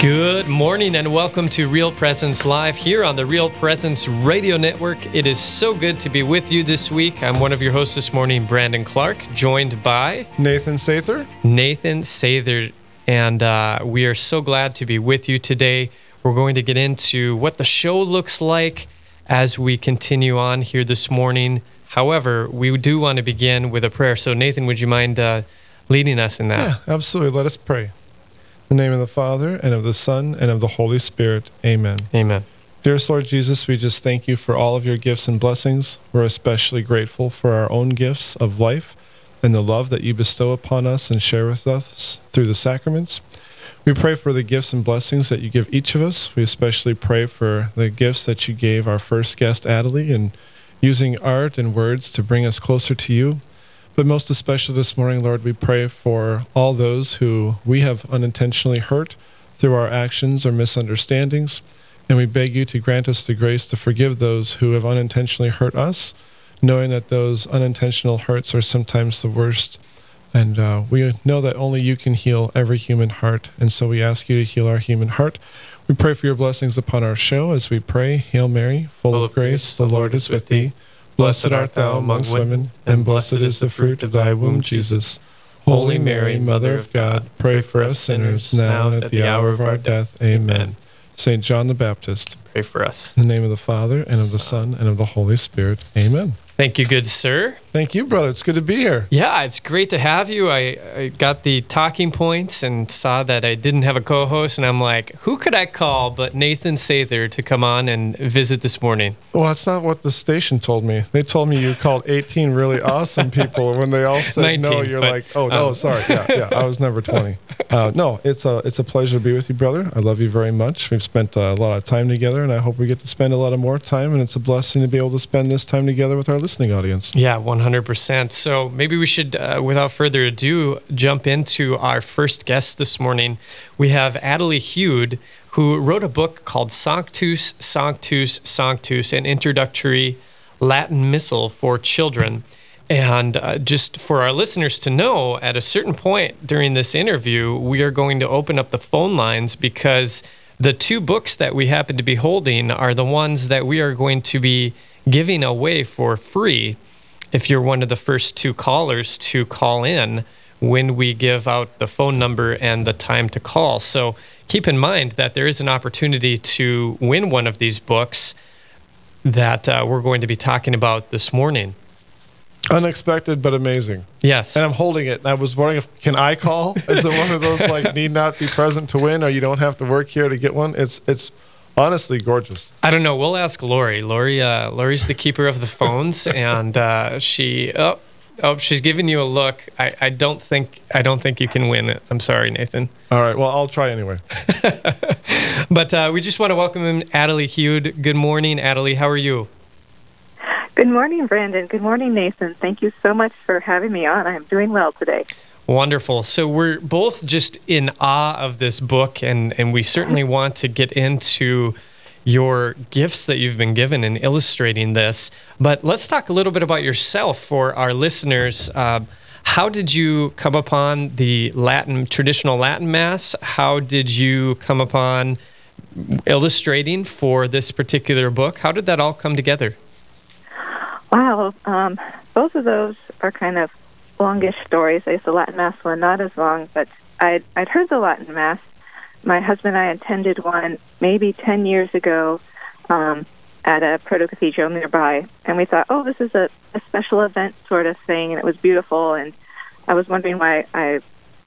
Good morning and welcome to Real Presence Live here on the Real Presence Radio Network. It is so good to be with you this week. I'm one of your hosts this morning, Brandon Clark, joined by Nathan Sather. Nathan Sather. And uh, we are so glad to be with you today. We're going to get into what the show looks like as we continue on here this morning. However, we do want to begin with a prayer. So, Nathan, would you mind uh, leading us in that? Yeah, absolutely. Let us pray. In the name of the Father, and of the Son, and of the Holy Spirit. Amen. Amen. Dearest Lord Jesus, we just thank you for all of your gifts and blessings. We're especially grateful for our own gifts of life and the love that you bestow upon us and share with us through the sacraments. We pray for the gifts and blessings that you give each of us. We especially pray for the gifts that you gave our first guest, Adalee, and using art and words to bring us closer to you. But most especially this morning, Lord, we pray for all those who we have unintentionally hurt through our actions or misunderstandings. And we beg you to grant us the grace to forgive those who have unintentionally hurt us, knowing that those unintentional hurts are sometimes the worst. And uh, we know that only you can heal every human heart. And so we ask you to heal our human heart. We pray for your blessings upon our show as we pray, Hail Mary, full, full of grace, the Lord is with thee. Blessed art thou amongst women, and blessed is the fruit of thy womb, Jesus. Holy Mary, Mother of God, pray for us sinners, now and at the hour of our death. Amen. St. John the Baptist, pray for us. In the name of the Father, and of the Son, and of the Holy Spirit. Amen. Thank you, good sir. Thank you, brother. It's good to be here. Yeah, it's great to have you. I, I, got the talking points and saw that I didn't have a co host, and I'm like, who could I call but Nathan Sather to come on and visit this morning? Well, that's not what the station told me. They told me you called 18 really awesome people. And when they all said 19, no, you're but, like, oh, no, um, sorry. Yeah, yeah, I was never 20. Uh, no, it's a, it's a pleasure to be with you, brother. I love you very much. We've spent a lot of time together, and I hope we get to spend a lot of more time, and it's a blessing to be able to spend this time together with our listening audience. Yeah, 100%. So maybe we should, uh, without further ado, jump into our first guest this morning. We have Adalee Hude, who wrote a book called Sanctus, Sanctus, Sanctus, an introductory Latin missal for children. And uh, just for our listeners to know, at a certain point during this interview, we are going to open up the phone lines because the two books that we happen to be holding are the ones that we are going to be giving away for free if you're one of the first two callers to call in when we give out the phone number and the time to call. So keep in mind that there is an opportunity to win one of these books that uh, we're going to be talking about this morning. Unexpected but amazing. Yes. And I'm holding it. And I was wondering if can I call? Is it one of those like need not be present to win or you don't have to work here to get one? It's it's honestly gorgeous. I don't know. We'll ask Lori. Lori, uh, Lori's the keeper of the phones, and uh, she. Oh, oh, she's giving you a look. I, I don't think I don't think you can win it. I'm sorry, Nathan. All right. Well, I'll try anyway. but uh, we just want to welcome him, Adalee Hude. Good morning, Adalee. How are you? Good morning, Brandon. Good morning, Nathan. Thank you so much for having me on. I am doing well today. Wonderful. So we're both just in awe of this book, and, and we certainly want to get into your gifts that you've been given in illustrating this. But let's talk a little bit about yourself for our listeners. Uh, how did you come upon the Latin traditional Latin Mass? How did you come upon illustrating for this particular book? How did that all come together? Wow, um, both of those are kind of longish stories. I guess the Latin Mass one not as long, but I'd, I'd heard the Latin Mass. My husband and I attended one maybe 10 years ago um, at a proto cathedral nearby, and we thought, oh, this is a, a special event sort of thing, and it was beautiful. And I was wondering why I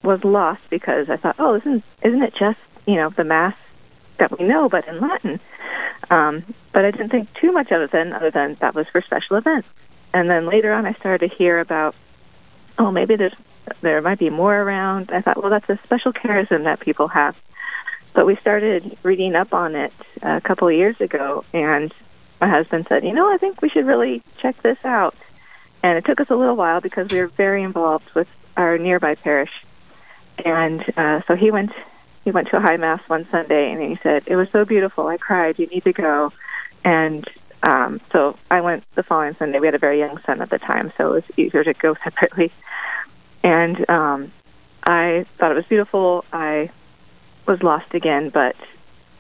was lost because I thought, oh, isn't isn't it just you know the Mass that we know, but in Latin? Um, but I didn't think too much of it then, other than that was for special events. And then later on, I started to hear about oh, maybe there's there might be more around. I thought, well, that's a special charism that people have. But we started reading up on it a couple of years ago, and my husband said, you know, I think we should really check this out. And it took us a little while because we were very involved with our nearby parish, and uh, so he went he went to a high mass one Sunday, and he said it was so beautiful. I cried. You need to go, and um, so I went the following Sunday. We had a very young son at the time, so it was easier to go separately. And um, I thought it was beautiful. I was lost again, but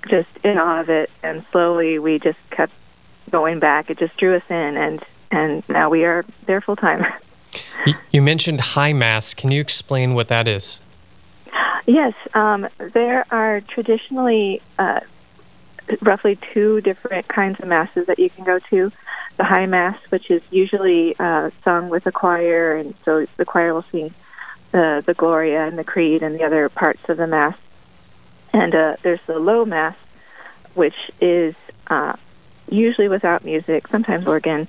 just in awe of it. And slowly we just kept going back. It just drew us in, and and now we are there full time. You mentioned high mass. Can you explain what that is? Yes, um, there are traditionally uh, roughly two different kinds of masses that you can go to. The high mass, which is usually uh, sung with a choir, and so the choir will sing the the Gloria and the Creed and the other parts of the mass. And uh, there's the low mass, which is uh, usually without music, sometimes organ,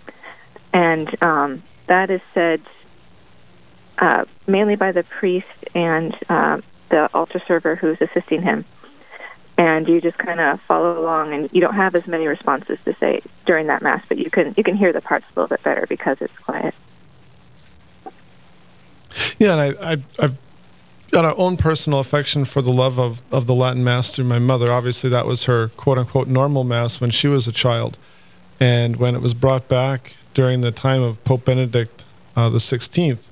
and um, that is said uh, mainly by the priest and uh, the altar server who's assisting him. And you just kind of follow along, and you don't have as many responses to say during that mass, but you can you can hear the parts a little bit better because it's quiet. Yeah, and I, I, I've got our own personal affection for the love of, of the Latin Mass through my mother. Obviously, that was her quote unquote normal Mass when she was a child. And when it was brought back during the time of Pope Benedict uh, the 16th,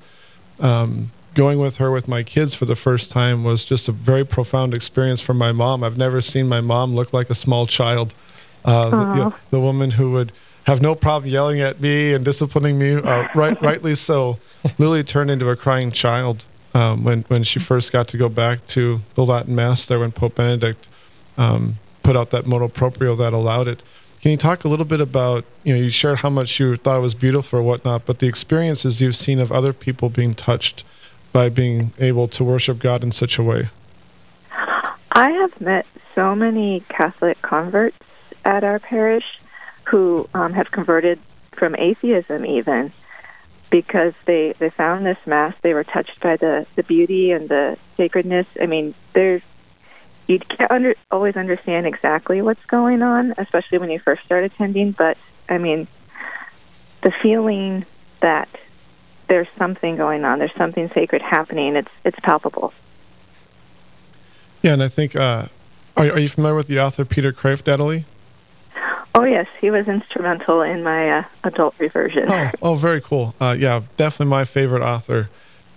um, going with her with my kids for the first time was just a very profound experience for my mom. I've never seen my mom look like a small child. Uh, the, you know, the, woman who would have no problem yelling at me and disciplining me, uh, right, rightly so, Lily turned into a crying child um, when when she first got to go back to the Latin Mass there when Pope Benedict um, put out that motu proprio that allowed it. Can you talk a little bit about, you know, you shared how much you thought it was beautiful or whatnot, but the experiences you've seen of other people being touched by being able to worship God in such a way? I have met so many Catholic converts at our parish who um, have converted from atheism even because they, they found this mass. They were touched by the, the beauty and the sacredness. I mean, there's you can't under, always understand exactly what's going on, especially when you first start attending. But I mean, the feeling that there's something going on, there's something sacred happening. It's it's palpable. Yeah, and I think uh, are, are you familiar with the author Peter Kreeft, Natalie? Oh yes, he was instrumental in my uh, adult reversion. Oh, oh, very cool. Uh, yeah, definitely my favorite author.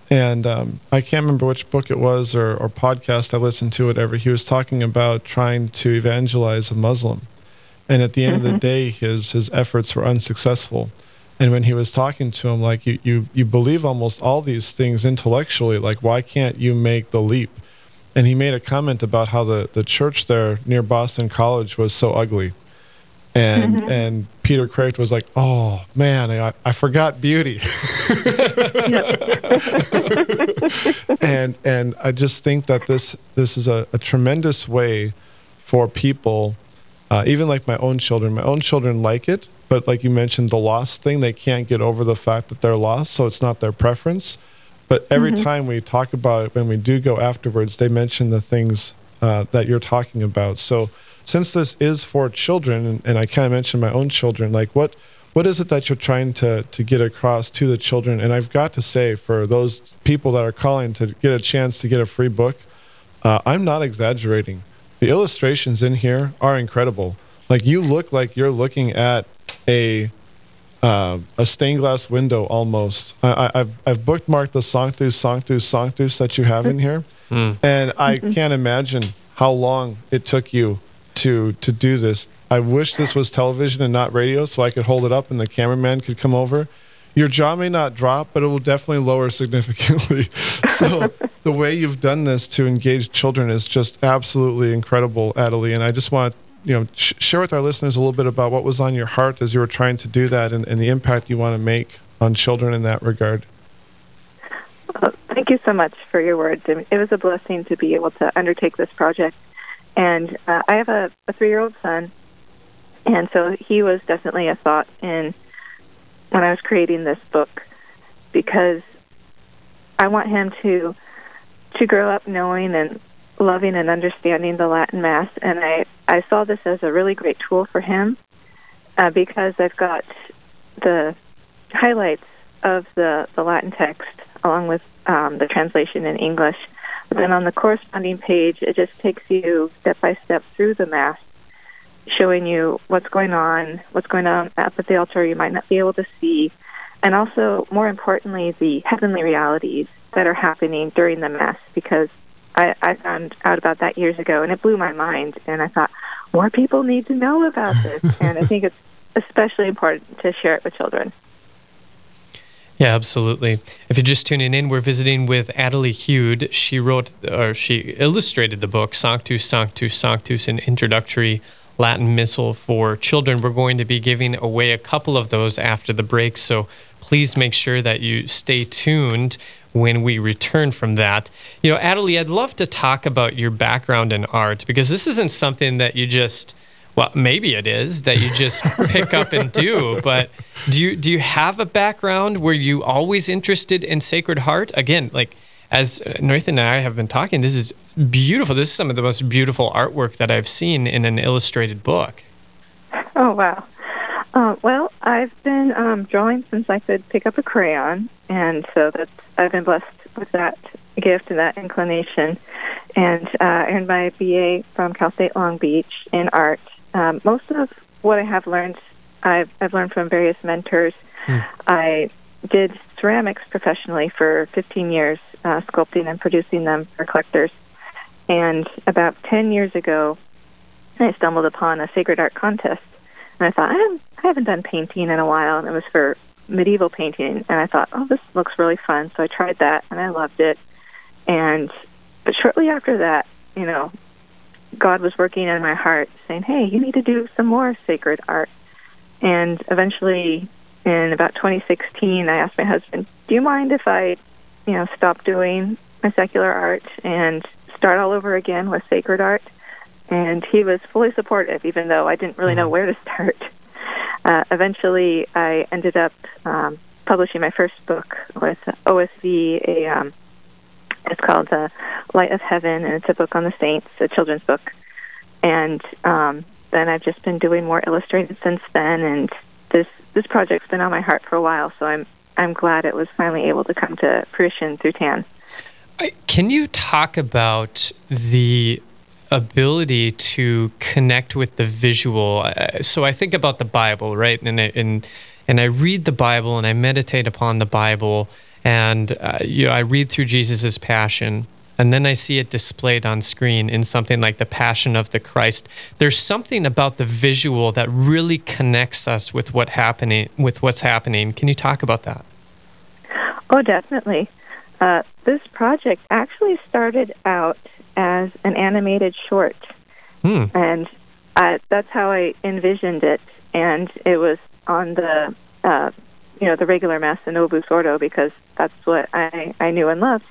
And um, I can't remember which book it was or, or podcast I listened to. Whatever he was talking about, trying to evangelize a Muslim, and at the end mm-hmm. of the mm-hmm. day, his his efforts were unsuccessful. And when he was talking to him, like you, you, you believe almost all these things intellectually, like why can't you make the leap? And he made a comment about how the, the church there near Boston College was so ugly and mm-hmm. and Peter Kreeft was like, "Oh man, I, I forgot beauty," and and I just think that this this is a, a tremendous way for people, uh, even like my own children. My own children like it, but like you mentioned, the lost thing, they can't get over the fact that they're lost, so it's not their preference. But every mm-hmm. time we talk about it, when we do go afterwards, they mention the things uh, that you're talking about. So since this is for children, and, and I kind of mentioned my own children, like what what is it that you're trying to to get across to the children? And I've got to say, for those people that are calling to get a chance to get a free book, uh, I'm not exaggerating. The illustrations in here are incredible. Like you look like you're looking at a uh, a stained glass window almost. I, have I've bookmarked the Sanctus, Sanctus, Sanctus that you have in here, mm. and I can't imagine how long it took you to to do this. I wish this was television and not radio, so I could hold it up and the cameraman could come over. Your jaw may not drop, but it will definitely lower significantly. so the way you've done this to engage children is just absolutely incredible, Adalee. And I just want you know sh- share with our listeners a little bit about what was on your heart as you were trying to do that and, and the impact you want to make on children in that regard. Uh, thank you so much for your words. It was a blessing to be able to undertake this project and uh, I have a, a three year old son, and so he was definitely a thought in when I was creating this book because I want him to to grow up knowing and loving and understanding the Latin Mass, and I I saw this as a really great tool for him uh, because I've got the highlights of the the Latin text along with um, the translation in English. But then on the corresponding page, it just takes you step by step through the Mass, showing you what's going on, what's going on up at the altar you might not be able to see, and also, more importantly, the heavenly realities that are happening during the Mass, because I, I found out about that years ago, and it blew my mind. And I thought, more people need to know about this. and I think it's especially important to share it with children. Yeah, absolutely. If you're just tuning in, we're visiting with Adalee Hude. She wrote or she illustrated the book Sanctus, Sanctus, Sanctus, an introductory Latin missal for children. We're going to be giving away a couple of those after the break, so please make sure that you stay tuned when we return from that. You know, Adalee, I'd love to talk about your background in art because this isn't something that you just well, maybe it is that you just pick up and do. But do you do you have a background where you always interested in sacred art? Again, like as Nathan and I have been talking, this is beautiful. This is some of the most beautiful artwork that I've seen in an illustrated book. Oh wow! Uh, well, I've been um, drawing since I could pick up a crayon, and so that's I've been blessed with that gift and that inclination. And uh, I earned my BA from Cal State Long Beach in art um, most of what I have learned, I've, I've learned from various mentors. Mm. I did ceramics professionally for 15 years, uh, sculpting and producing them for collectors. And about 10 years ago, I stumbled upon a sacred art contest. And I thought, I haven't, I haven't done painting in a while. And it was for medieval painting. And I thought, oh, this looks really fun. So I tried that and I loved it. And but shortly after that, you know, God was working in my heart, saying, "Hey, you need to do some more sacred art." And eventually, in about 2016, I asked my husband, "Do you mind if I, you know, stop doing my secular art and start all over again with sacred art?" And he was fully supportive, even though I didn't really know mm-hmm. where to start. Uh, eventually, I ended up um, publishing my first book with OSV, a um, it's called The Light of Heaven, and it's a book on the saints, a children's book. And um, then I've just been doing more illustrated since then, and this this project's been on my heart for a while. So I'm I'm glad it was finally able to come to fruition through Tan. Can you talk about the ability to connect with the visual? So I think about the Bible, right? And I, and and I read the Bible and I meditate upon the Bible and uh, you know, I read through Jesus' passion, and then I see it displayed on screen in something like the Passion of the Christ. There's something about the visual that really connects us with what happening with what's happening. Can you talk about that? Oh, definitely. Uh, this project actually started out as an animated short, hmm. and uh, that's how I envisioned it. And it was on the uh, you know the regular mass in Novus Ordo because that's what I I knew and loved.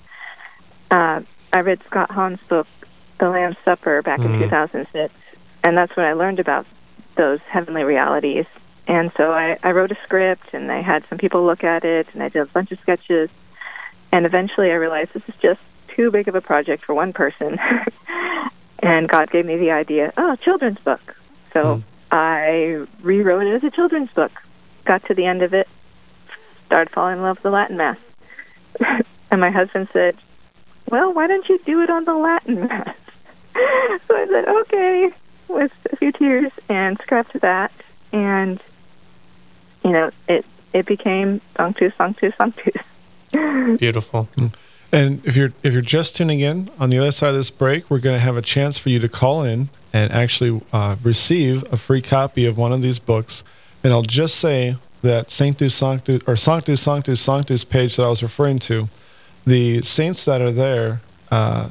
Uh, I read Scott Hahn's book, The Lamb's Supper, back mm-hmm. in 2006, and that's when I learned about those heavenly realities. And so I, I wrote a script, and I had some people look at it, and I did a bunch of sketches, and eventually I realized this is just too big of a project for one person. and God gave me the idea, oh, children's book. So mm. I rewrote it as a children's book. Got to the end of it, started falling in love with the Latin Mass. and my husband said, Well, why don't you do it on the Latin Mass? so I said, Okay, with a few tears and scrapped that. And, you know, it, it became Sanctus, Sanctus, Sanctus. Beautiful. Mm. And if you're if you're just tuning in, on the other side of this break, we're going to have a chance for you to call in and actually uh, receive a free copy of one of these books. And I'll just say that Sanctus Sanctus or Sanctus Sanctus Sanctus page that I was referring to, the saints that are there, uh,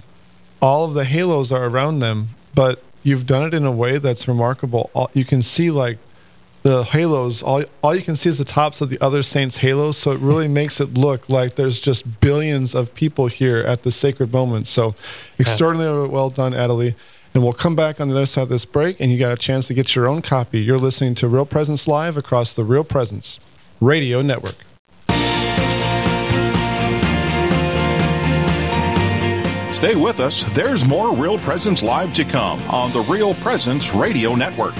all of the halos are around them, but you've done it in a way that's remarkable. All, you can see like the halos. All all you can see is the tops of the other saints' halos, so it really makes it look like there's just billions of people here at the sacred moment. So, extraordinarily well done, Adalee. And we'll come back on the other side of this break, and you got a chance to get your own copy. You're listening to Real Presence Live across the Real Presence Radio Network. Stay with us. There's more Real Presence Live to come on the Real Presence Radio Network.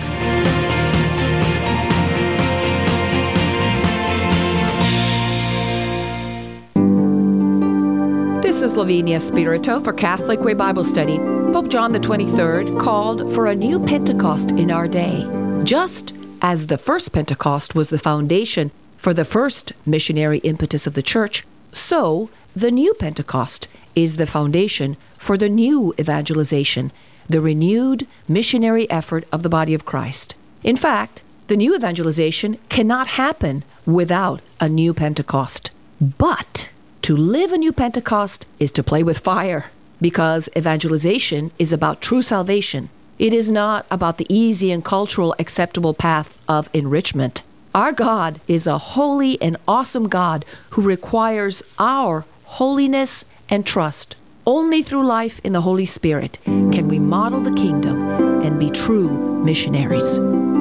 This is Lavinia Spirito for Catholic Way Bible Study. Pope John the 23rd called for a new Pentecost in our day. Just as the first Pentecost was the foundation for the first missionary impetus of the church, so the new Pentecost is the foundation for the new evangelization, the renewed missionary effort of the body of Christ. In fact, the new evangelization cannot happen without a new Pentecost. But to live a new Pentecost is to play with fire because evangelization is about true salvation. It is not about the easy and cultural acceptable path of enrichment. Our God is a holy and awesome God who requires our holiness and trust. Only through life in the Holy Spirit can we model the kingdom and be true missionaries.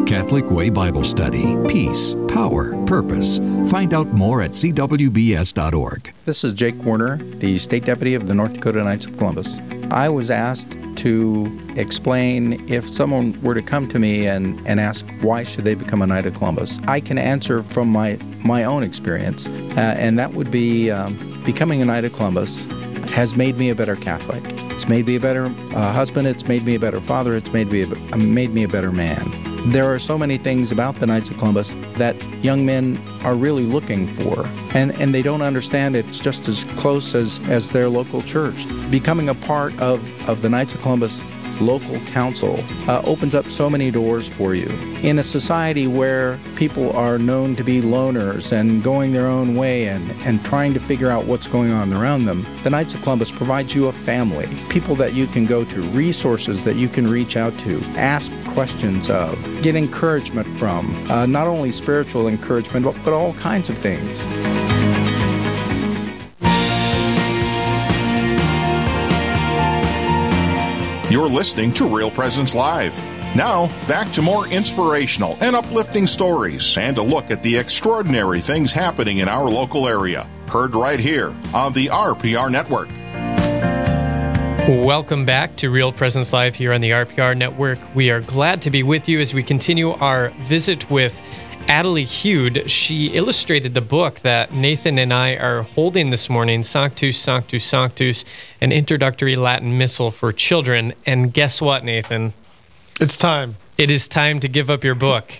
Catholic Way Bible Study. Peace, power, purpose. Find out more at cwbs.org. This is Jake Warner, the State Deputy of the North Dakota Knights of Columbus. I was asked to explain if someone were to come to me and, and ask why should they become a Knight of Columbus. I can answer from my, my own experience, uh, and that would be um, becoming a Knight of Columbus has made me a better Catholic. It's made me a better uh, husband. It's made me a better father. It's made me a, made me a better man. There are so many things about the Knights of Columbus that young men are really looking for, and, and they don't understand it's just as close as, as their local church. Becoming a part of, of the Knights of Columbus local council uh, opens up so many doors for you. In a society where people are known to be loners and going their own way and, and trying to figure out what's going on around them, the Knights of Columbus provides you a family, people that you can go to, resources that you can reach out to, ask questions of, get encouragement from, uh, not only spiritual encouragement, but, but all kinds of things. You're listening to Real Presence Live. Now, back to more inspirational and uplifting stories and a look at the extraordinary things happening in our local area. Heard right here on the RPR Network. Welcome back to Real Presence Live here on the RPR Network. We are glad to be with you as we continue our visit with Adalee Hude, she illustrated the book that Nathan and I are holding this morning, Sanctus, Sanctus, Sanctus, an introductory Latin missal for children. And guess what, Nathan? It's time. It is time to give up your book.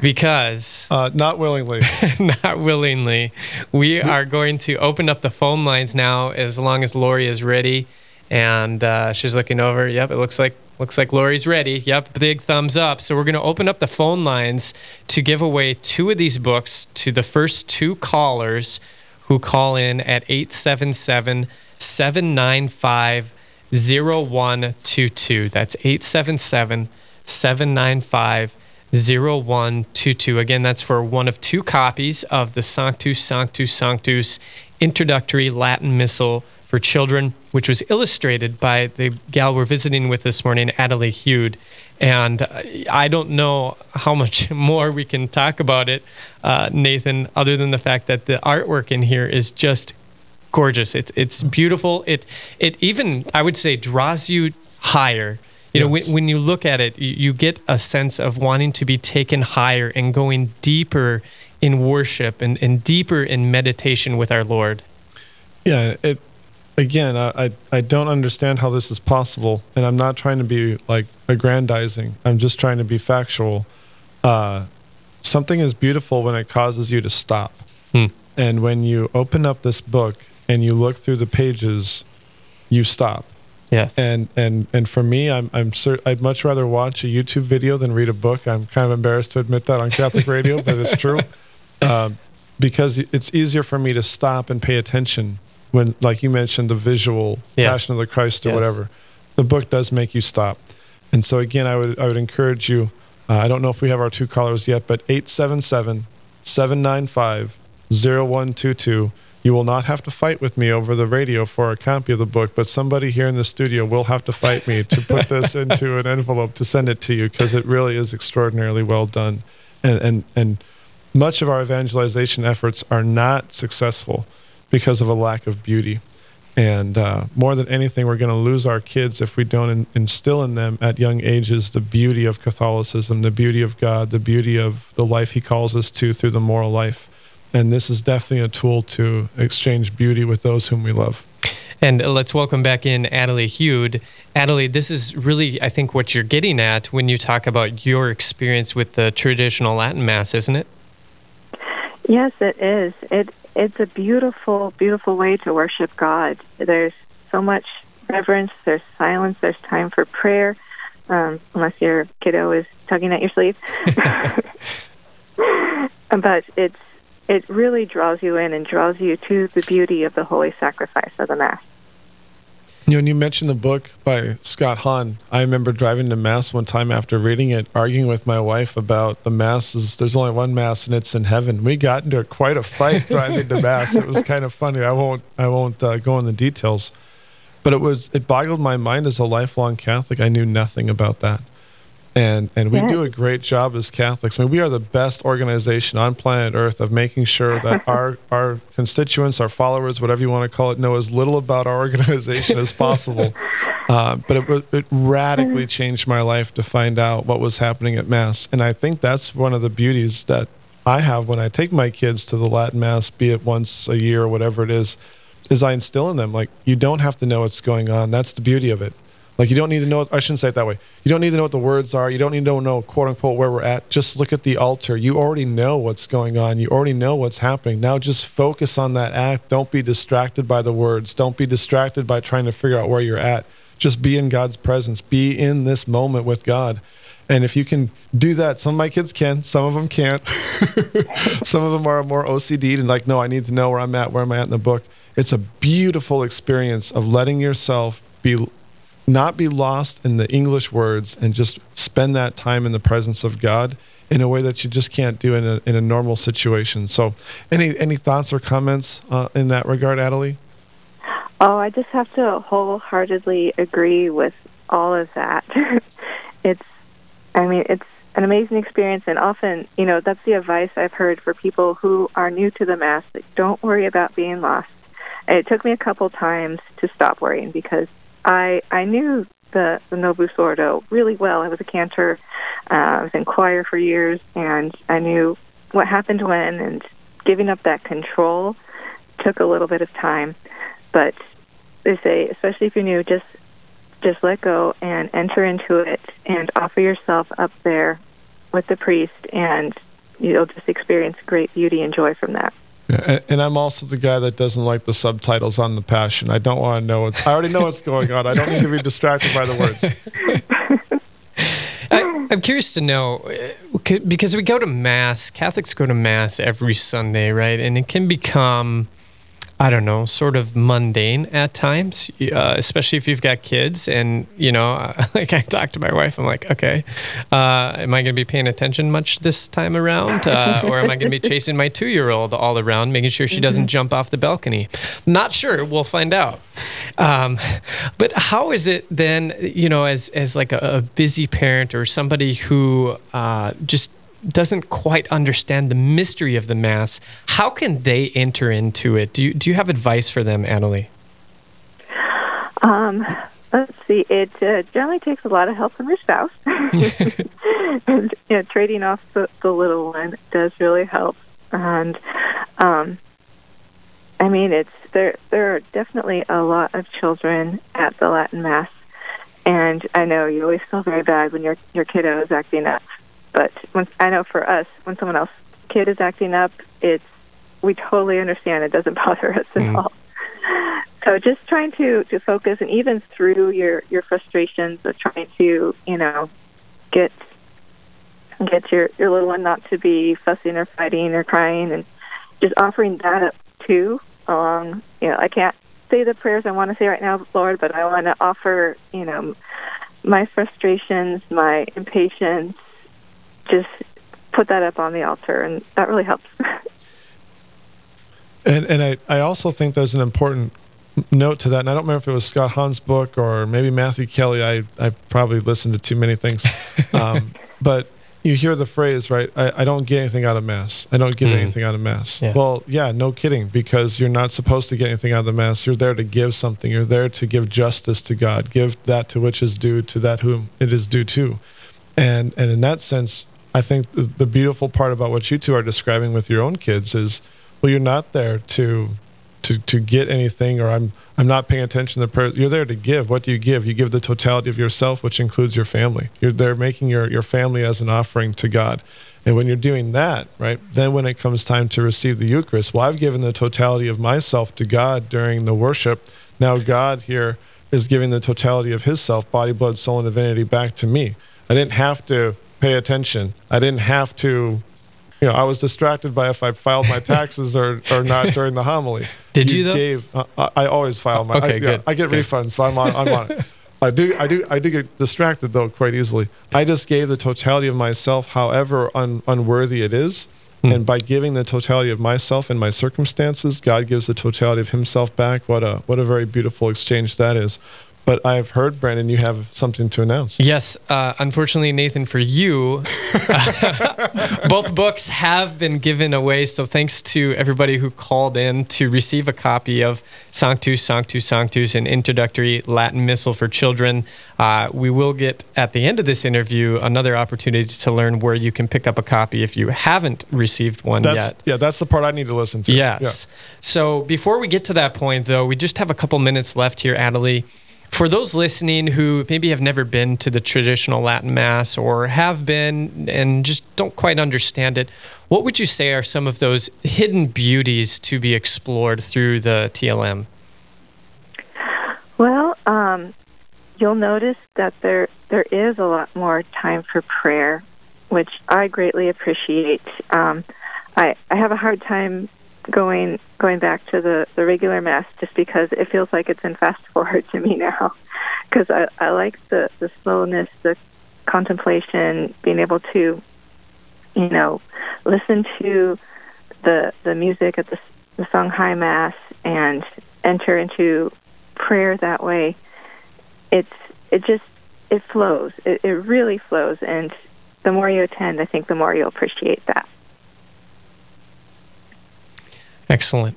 Because uh, not willingly, not willingly, we are going to open up the phone lines now. As long as Lori is ready, and uh, she's looking over. Yep, it looks like Looks like Lori's ready. Yep, big thumbs up. So we're going to open up the phone lines to give away two of these books to the first two callers who call in at 877 795 0122. That's 877 795 0122. Again, that's for one of two copies of the Sanctus Sanctus Sanctus introductory Latin Missal for children, which was illustrated by the gal we're visiting with this morning, Adalee Hude. And uh, I don't know how much more we can talk about it, uh, Nathan, other than the fact that the artwork in here is just gorgeous. It's it's beautiful. It it even I would say draws you higher. You yes. know, when, when you look at it, you, you get a sense of wanting to be taken higher and going deeper in worship and, and deeper in meditation with our Lord. Yeah, it again, I, I, I don't understand how this is possible, and I'm not trying to be like aggrandizing. I'm just trying to be factual. Uh, something is beautiful when it causes you to stop, hmm. and when you open up this book and you look through the pages, you stop. Yes. And and and for me, I'm I'm cert- I'd much rather watch a YouTube video than read a book. I'm kind of embarrassed to admit that on Catholic radio, but it's true. Uh, because it's easier for me to stop and pay attention when, like you mentioned, the visual yeah. Passion of the Christ or yes. whatever, the book does make you stop. And so again, I would I would encourage you. Uh, I don't know if we have our two callers yet, but 877 795 0122. You will not have to fight with me over the radio for a copy of the book, but somebody here in the studio will have to fight me to put this into an envelope to send it to you because it really is extraordinarily well done. And, and, and much of our evangelization efforts are not successful because of a lack of beauty. And uh, more than anything, we're going to lose our kids if we don't in- instill in them at young ages the beauty of Catholicism, the beauty of God, the beauty of the life He calls us to through the moral life. And this is definitely a tool to exchange beauty with those whom we love. And let's welcome back in Adalee Hude. Adalee, this is really, I think, what you're getting at when you talk about your experience with the traditional Latin Mass, isn't it? Yes, it is. It it's a beautiful, beautiful way to worship God. There's so much reverence. There's silence. There's time for prayer, um, unless your kiddo is tugging at your sleeve. but it's it really draws you in and draws you to the beauty of the holy sacrifice of the Mass. You know, when you mentioned the book by Scott Hahn, I remember driving to Mass one time after reading it, arguing with my wife about the Masses. There's only one Mass, and it's in heaven. We got into quite a fight driving to Mass. It was kind of funny. I won't, I won't uh, go into the details, but it was, it boggled my mind as a lifelong Catholic. I knew nothing about that and and we do a great job as Catholics. I mean, we are the best organization on planet Earth of making sure that our our constituents, our followers, whatever you want to call it, know as little about our organization as possible. Uh, but it it radically changed my life to find out what was happening at Mass, and I think that's one of the beauties that I have when I take my kids to the Latin Mass, be it once a year or whatever it is. Is I instill in them like you don't have to know what's going on. That's the beauty of it like you don't need to know. I shouldn't say it that way. You don't need to know what the words are. You don't need to know quote unquote where we're at. Just look at the altar. You already know what's going on. You already know what's happening. Now just focus on that act. Don't be distracted by the words. Don't be distracted by trying to figure out where you're at. Just be in God's presence. Be in this moment with God. And if you can do that, some of my kids can, some of them can't. some of them are more OCD and like, no, I need to know where I'm at, where am I at in the book. It's a beautiful experience of letting yourself be not be lost in the English words and just spend that time in the presence of God in a way that you just can't do in a, in a normal situation. So, any any thoughts or comments uh, in that regard, Adalee? Oh, I just have to wholeheartedly agree with all of that. it's, I mean, it's an amazing experience, and often, you know, that's the advice I've heard for people who are new to the Mass. Like, don't worry about being lost. And it took me a couple times to stop worrying because I I knew the the Novus Ordo really well. I was a cantor. Uh, I was in choir for years, and I knew what happened when. And giving up that control took a little bit of time, but they say, especially if you're new, just just let go and enter into it, and offer yourself up there with the priest, and you'll just experience great beauty and joy from that. And I'm also the guy that doesn't like the subtitles on the Passion. I don't want to know what's. I already know what's going on. I don't need to be distracted by the words. I, am curious to know uh, because we go to mass. Catholics go to mass every Sunday, right? And it can become I don't know, sort of mundane at times, uh, especially if you've got kids. And, you know, like I talk to my wife, I'm like, okay, uh, am I going to be paying attention much this time around? Uh, or am I going to be chasing my two year old all around, making sure she doesn't mm-hmm. jump off the balcony? Not sure. We'll find out. Um, but how is it then, you know, as, as like a, a busy parent or somebody who uh, just doesn't quite understand the mystery of the Mass, how can they enter into it? Do you, do you have advice for them, Adalee? Um, let's see. It uh, generally takes a lot of help from your spouse. and you know, trading off the, the little one does really help. And um, I mean, it's there. There are definitely a lot of children at the Latin Mass, and I know you always feel very bad when your your kiddo is acting up. But when, I know for us, when someone else kid is acting up, it's we totally understand. It doesn't bother us at mm. all. So just trying to to focus, and even through your your frustrations of trying to you know get get your your little one not to be fussing or fighting or crying, and just offering that up too. Along, you know, I can't say the prayers I want to say right now, Lord, but I want to offer, you know, my frustrations, my impatience, just put that up on the altar, and that really helps. and and I, I also think there's an important note to that, and I don't remember if it was Scott Hahn's book or maybe Matthew Kelly. I, I probably listened to too many things. Um, but you hear the phrase, right? I, I don't get anything out of Mass. I don't get mm. anything out of Mass. Yeah. Well, yeah, no kidding, because you're not supposed to get anything out of the Mass. You're there to give something. You're there to give justice to God, give that to which is due to that whom it is due to. And, and in that sense, I think the, the beautiful part about what you two are describing with your own kids is, well, you're not there to to, to get anything or I'm I'm not paying attention to the prayer. You're there to give. What do you give? You give the totality of yourself, which includes your family. You're there making your, your family as an offering to God. And when you're doing that, right, then when it comes time to receive the Eucharist, well, I've given the totality of myself to God during the worship. Now God here is giving the totality of his self, body, blood, soul, and divinity back to me. I didn't have to pay attention. I didn't have to you know, I was distracted by if I filed my taxes or, or not during the homily. Did you, you though? Gave, uh, I always file my. Okay, I, good. I get good. refunds, so I'm on. I'm on it. I do. I do. I do get distracted though quite easily. I just gave the totality of myself, however un, unworthy it is, hmm. and by giving the totality of myself and my circumstances, God gives the totality of Himself back. What a what a very beautiful exchange that is. But I've heard, Brandon, you have something to announce. Yes. Uh, unfortunately, Nathan, for you, both books have been given away. So thanks to everybody who called in to receive a copy of Sanctus, Sanctus, Sanctus, an introductory Latin Missal for children. Uh, we will get, at the end of this interview, another opportunity to learn where you can pick up a copy if you haven't received one that's, yet. Yeah, that's the part I need to listen to. Yes. Yeah. So before we get to that point, though, we just have a couple minutes left here, Adalee. For those listening who maybe have never been to the traditional Latin Mass or have been and just don't quite understand it, what would you say are some of those hidden beauties to be explored through the TLM? Well, um, you'll notice that there there is a lot more time for prayer, which I greatly appreciate. Um, I I have a hard time going going back to the the regular mass just because it feels like it's in fast forward to me now. Because I, I like the the slowness the contemplation being able to you know listen to the the music at the the sung high mass and enter into prayer that way. It's it just it flows. It, it really flows. And the more you attend i think the more you'll appreciate that Excellent.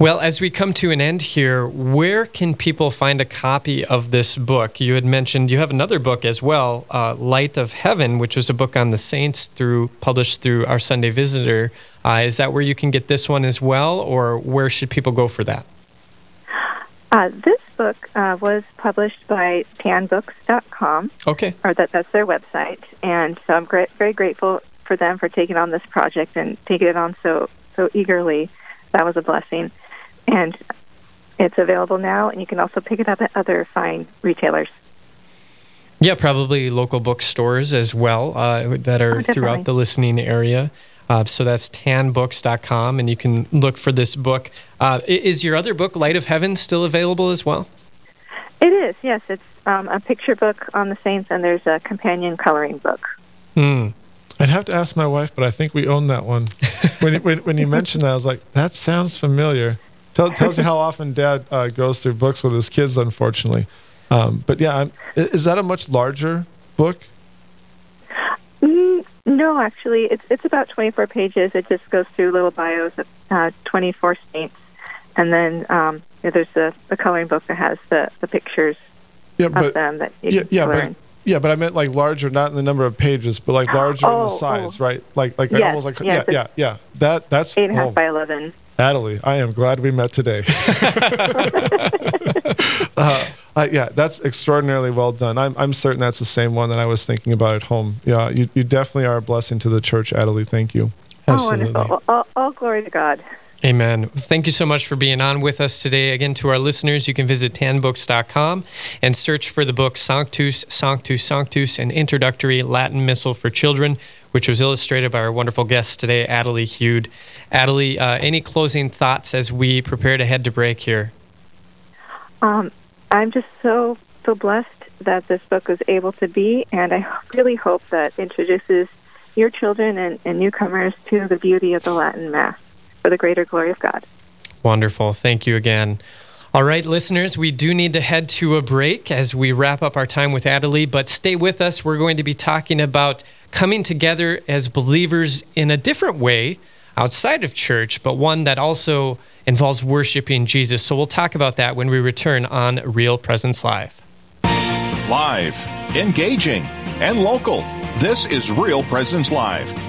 Well, as we come to an end here, where can people find a copy of this book? You had mentioned you have another book as well, uh, Light of Heaven, which was a book on the saints through published through our Sunday Visitor. Uh, is that where you can get this one as well, or where should people go for that? Uh, this book uh, was published by tanbooks.com. Okay. Or that, that's their website. And so I'm great, very grateful for them for taking on this project and taking it on so, so eagerly that was a blessing. And it's available now, and you can also pick it up at other fine retailers. Yeah, probably local bookstores as well uh, that are oh, throughout the listening area. Uh, so that's tanbooks.com, and you can look for this book. Uh, is your other book, Light of Heaven, still available as well? It is, yes. It's um, a picture book on the saints, and there's a companion coloring book. Hmm. I'd have to ask my wife, but I think we own that one. when, when, when you mentioned that, I was like, that sounds familiar. Tell, tells you how often Dad uh, goes through books with his kids, unfortunately. Um, but yeah, I'm, is that a much larger book? Mm, no, actually, it's it's about 24 pages. It just goes through little bios of uh, 24 saints, and then um, there's the, the coloring book that has the, the pictures yeah, but, of them that you yeah, can yeah. But, yeah, but I meant like larger, not in the number of pages, but like larger oh, in the size, oh. right? Like like yes, almost like yes, yeah, yeah, yeah. That that's eight and a half oh, by eleven. Natalie, I am glad we met today. uh, uh, yeah, that's extraordinarily well done. I'm, I'm certain that's the same one that I was thinking about at home. Yeah, you, you definitely are a blessing to the church, Adalee. Thank you. Absolutely. Oh, wonderful. All, all glory to God. Amen. Thank you so much for being on with us today. Again, to our listeners, you can visit tanbooks.com and search for the book Sanctus, Sanctus, Sanctus, an introductory Latin missal for children, which was illustrated by our wonderful guest today, Adalee Hude. Adalee, uh, any closing thoughts as we prepare to head to break here? Um, I'm just so, so blessed that this book was able to be, and I really hope that introduces your children and, and newcomers to the beauty of the Latin Mass for the greater glory of God. Wonderful. Thank you again. All right, listeners, we do need to head to a break as we wrap up our time with Adalee, but stay with us. We're going to be talking about coming together as believers in a different way outside of church, but one that also involves worshiping Jesus. So we'll talk about that when we return on Real Presence Live. Live, engaging, and local. This is Real Presence Live